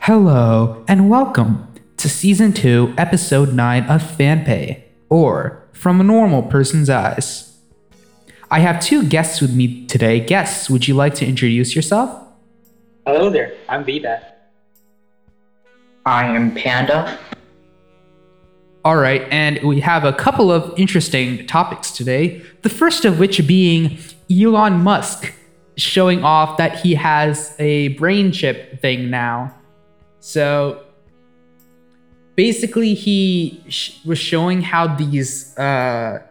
Hello, and welcome to Season 2, Episode 9 of FanPay, or From a Normal Person's Eyes. I have two guests with me today. Guests, would you like to introduce yourself? Hello there, I'm VBAT. I am Panda. All right, and we have a couple of interesting topics today. The first of which being Elon Musk showing off that he has a brain chip thing now. So basically, he sh- was showing how these uh,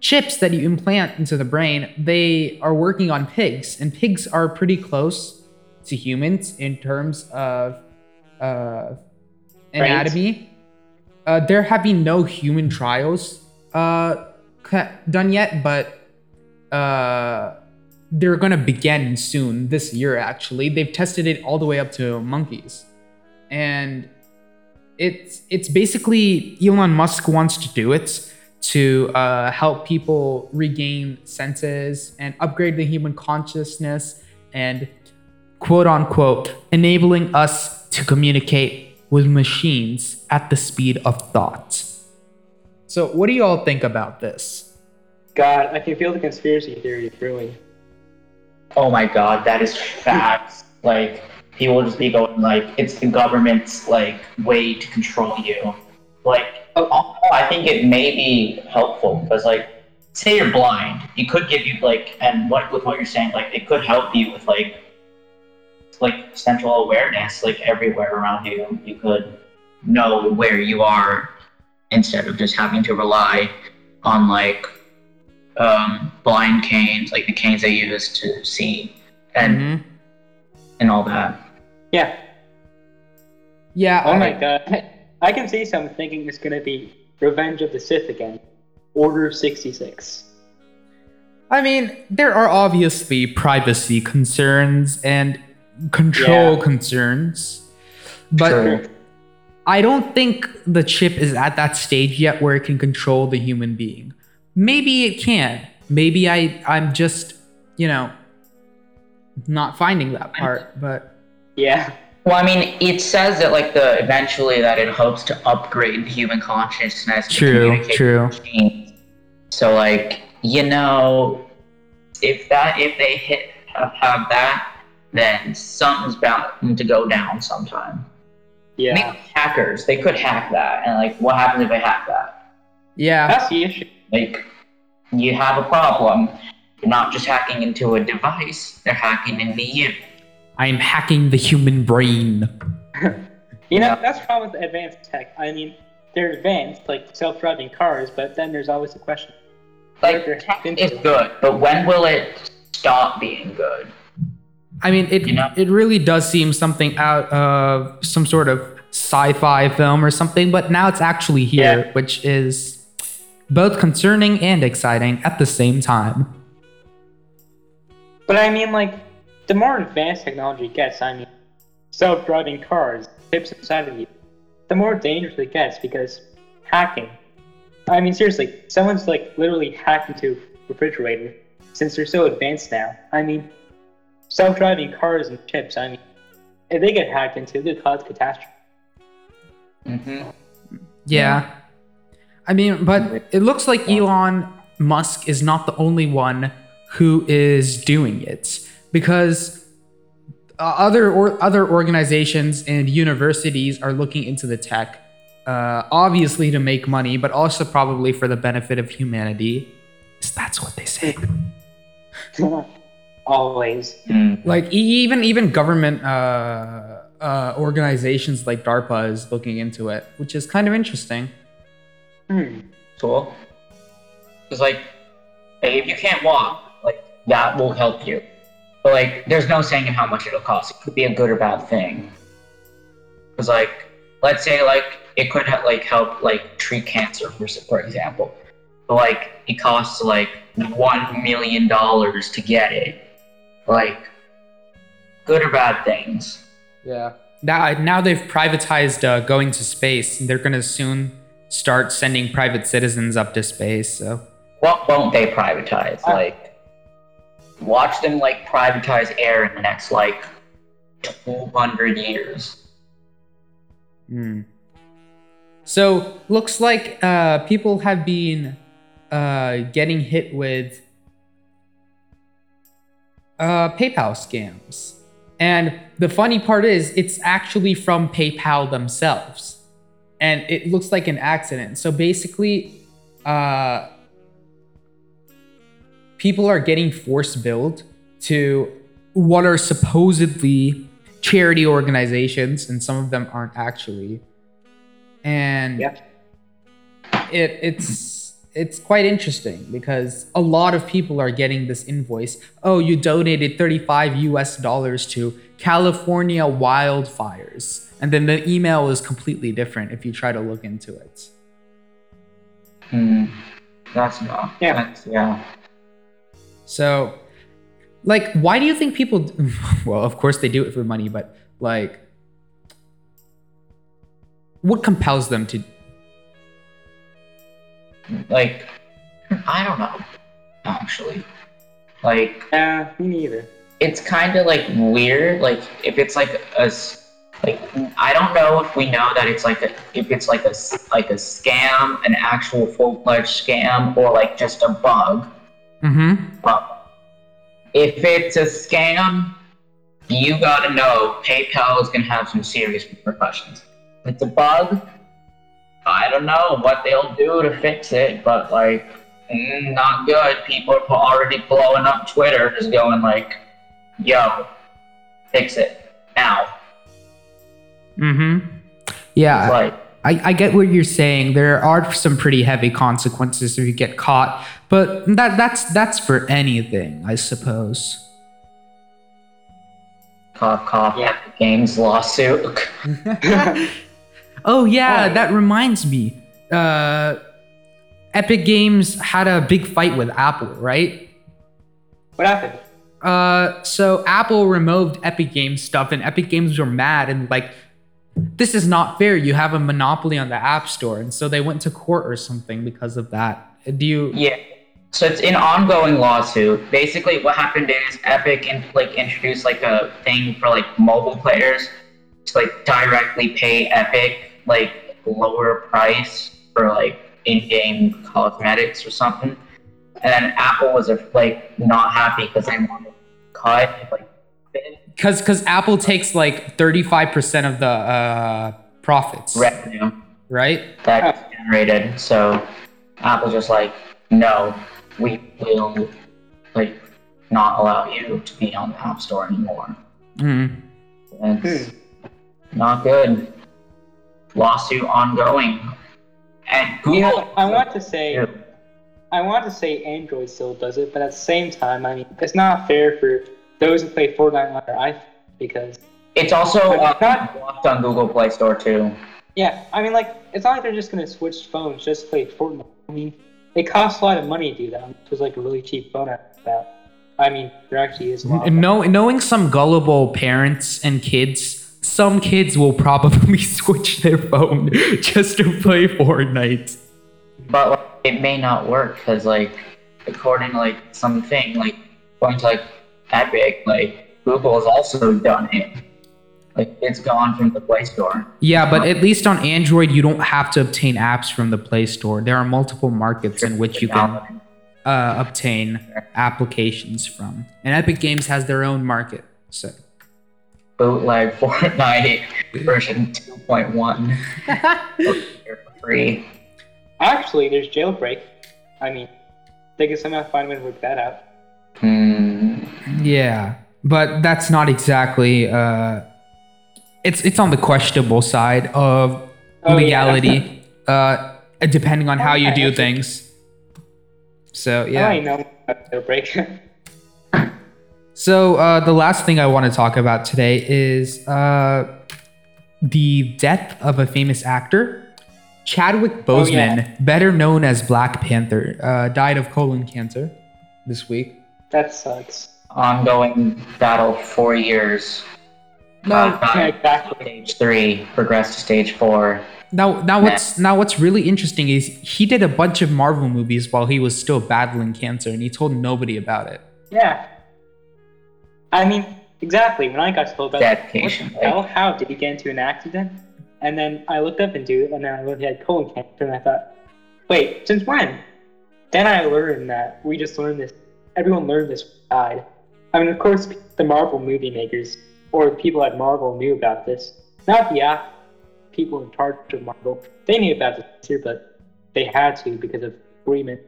chips that you implant into the brain they are working on pigs, and pigs are pretty close to humans in terms of uh, anatomy. Uh, there have been no human trials uh, done yet, but uh, they're gonna begin soon this year. Actually, they've tested it all the way up to monkeys, and it's it's basically Elon Musk wants to do it to uh, help people regain senses and upgrade the human consciousness and quote unquote enabling us to communicate with machines at the speed of thought. So, what do you all think about this? God, I can feel the conspiracy theory brewing. Oh my god, that is facts. like, people just be going like, it's the government's like way to control you. Like, I think it may be helpful because like, say you're blind, it could give you like, and what with what you're saying, like, it could help you with like, like central awareness, like everywhere around you. You could know where you are instead of just having to rely on like um, blind canes, like the canes they use to see and Mhm. and all that. Yeah. Yeah. Oh I- my god. I can see some thinking it's gonna be Revenge of the Sith again. Order 66. I mean, there are obviously privacy concerns and control Yeah. concerns, but True. I don't think the chip is at that stage yet where it can control the human being. Maybe it can. Maybe I I'm just, you know, not finding that part, but Yeah. Well, I mean, it says that like the eventually that it hopes to upgrade human consciousness. to True, communicate true. with machines. So like you know, if that if they hit have that, then something's bound to go down sometime. Yeah. Maybe hackers they could hack that, and like what happens if they hack that? yeah. That's the issue. Like you have a problem. You're not just hacking into a device; they're hacking into you. I'm hacking the human brain. You know, that's the problem with advanced tech. I mean, they're advanced, like self-driving cars, but then there's always the question. Like They're tech is good, but when will it stop being good? I mean, it You know? it really does seem something out of some sort of sci-fi film or something, but now it's actually here, Yeah. which is both concerning and exciting at the same time. But I mean, like, the more advanced technology gets, I mean, self-driving cars, chips inside of you, the more dangerous it gets because hacking. I mean, seriously, someone's like literally hacked into a refrigerator since they're so advanced now. I mean, self-driving cars and chips. I mean, if they get hacked into, they cause catastrophe. Mm-hmm. Yeah. I mean, but it looks like Elon Musk is not the only one who is doing it because uh, other or other organizations and universities are looking into the tech uh, obviously to make money but also probably for the benefit of humanity that's what they say Always. Mm. like e- even even government uh, uh, organizations like darpa is looking into it which is kind of interesting Hmm. Cool. Because like, hey, if you can't walk, like that will help you. But like, there's no saying how much it'll cost. It could be a good or bad thing. Because like, let's say like it could like help like treat cancer for for example, but like it costs like one million dollars to get it. Like, good or bad things. Yeah. Now, now they've privatized uh, going to space. and They're going to soon start sending private citizens up to space. So What won't they privatize? Like, watch them like privatize air in the next like 200 years. Hmm. So looks like uh, people have been uh, getting hit with uh, PayPal scams, and the funny part is it's actually from PayPal themselves, and it looks like an accident. So basically, uh, people are getting force billed to what are supposedly charity organizations, and some of them aren't actually. And Yeah. it it's it's quite interesting because a lot of people are getting this invoice. Oh, you donated 35 US dollars to California wildfires. And then the email is completely different if you try to look into it. Hmm. That's not. Yeah. That's, yeah. So, like, why do you think people? well, of course they do it for money, but like, what compels them to? Like, I don't know. Actually, like Yeah, me neither. it's kind of like weird. Like if it's like a s- like I don't know if we know that it's like a if it's like a s- like a scam, an actual full fledged scam, or like just a bug. Mm-hmm. But if it's a scam, you gotta know PayPal is gonna have some serious repercussions. If it's a bug, I don't know what they'll do to fix it, but like, mm, not good. People are already blowing up Twitter, just going like, "Yo, fix it now." Mm-hmm. Yeah, It's like, I, I get what you're saying. There are some pretty heavy consequences if you get caught, but that that's that's for anything, I suppose. cough, cough. Yeah. Epic Games lawsuit. Oh yeah, that reminds me. Uh, Epic Games had a big fight with Apple, right? What happened? Uh, so Apple removed Epic Games stuff, and Epic Games were mad and like, this is not fair. You have a monopoly on the App Store, and so they went to court or something because of that. Do you? Yeah. So it's an ongoing lawsuit. Basically, what happened is Epic in, like introduced like a thing for like mobile players to like directly pay Epic like lower price for like in-game cosmetics or something. And then Apple was like not happy because they wanted to cut like Because because Apple takes like thirty five percent of the uh, profits, revenue right? that's generated. So Apple's just like, no, we will like not allow you to be on the App Store anymore. Mm. It's not good. Lawsuit ongoing. And Google. You know, I want to say, Yeah. I want to say Android still does it, but at the same time, I mean, it's not fair for those who play Fortnite on their iPhone because, It's also uh, Not- blocked on Google Play Store too. yeah, I mean, like, it's not like they're just gonna switch phones just to play Fortnite. I mean, it costs a lot of money to do that. It was like a really cheap phone at that. I mean, there actually is a lot. know, knowing some gullible parents and kids, some kids will probably switch their phone just to play Fortnite. But like, it may not work because, like, according to like something, like going to like Epic, like Google has also done it. Like it's gone from the Play Store. Yeah, but at least on Android, you don't have to obtain apps from the Play Store. There are multiple markets in which you can uh, obtain applications from. And Epic Games has their own market. So bootleg Fortnite version 2.1 for free. Actually, there's Jailbreak. I mean, they can somehow find a way to work that out. Hmm. yeah, but that's not exactly. Uh, it's it's on the questionable side of Oh, yeah. legality, uh, depending on how you do things. So yeah. don't know about Jailbreak. So uh, the last thing I want to talk about today is uh, the death of a famous actor, Chadwick Oh, Boseman, yeah. better known as Black Panther, uh, died of colon cancer this week. that sucks. Ongoing battle, four years. No, Uh, Yeah, exactly. Stage three, progressed to stage four. now, now what's now what's really interesting is he did a bunch of Marvel movies while he was still battling cancer, and he told nobody about it. Yeah. I mean, exactly. When I got told about Dedication, what hell? How did he get into an accident? And then I looked up into it, and then I looked at colon cancer, and I thought, wait, since when? Then I learned that we just learned this. Everyone learned this died. I mean, of course, the Marvel movie makers or people at Marvel knew about this. Not the act- people in charge of Marvel. They knew about this too, but they had to because of agreement,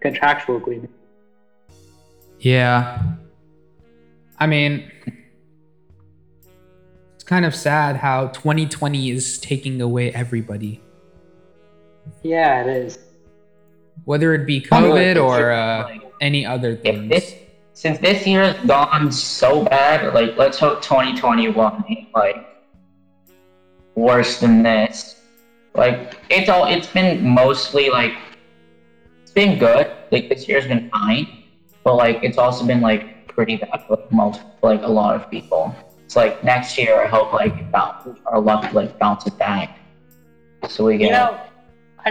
contractual agreement. Yeah. I mean, it's kind of sad how 2020 is taking away everybody, Yeah, it is. whether it be COVID or uh, any other If things. this since this year has gone so bad, like let's hope 2021 ain't like worse than this. Like it's all it's been mostly like it's been good. Like this year's been fine, but like it's also been like pretty bad for most like a lot of people. It's like next year I hope like our luck like bounces back, so we get You know, I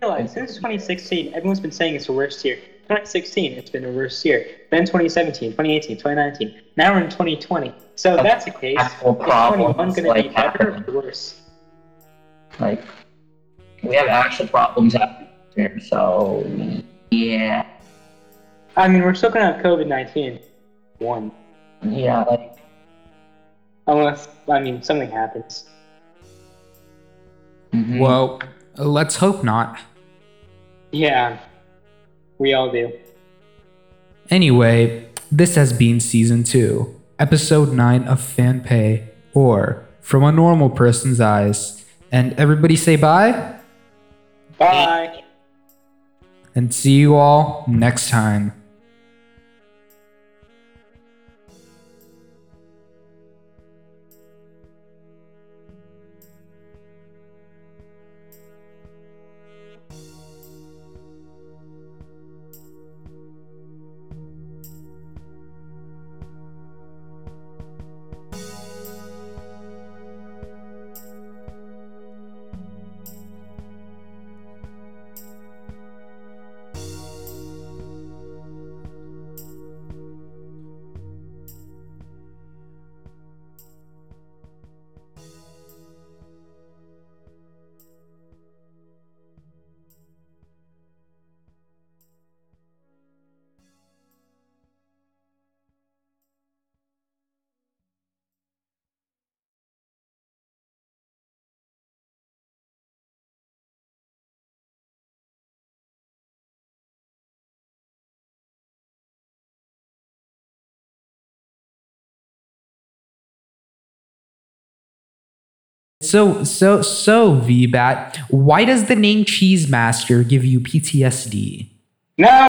realize since 2016, everyone's been saying it's the worst year. 2016, it's been a worse year. Then 2017, 2018, 2019. Now we're in 2020. So if that's the case, actual is 21 problems going to like be better happening. or worse? Like, we have actual problems happening here, so yeah, I mean, we're still going to have COVID 19. One. yeah, like Unless, I mean, something happens. mhm. Well, let's hope not. Yeah, we all do. Anyway, this has been season 2, episode 9 of Fan Pay, or From a Normal Person's Eyes. And everybody say bye, Bye. and see you all next time. So, so, so, VBAT, why does the name Cheese Master give you PTSD? No!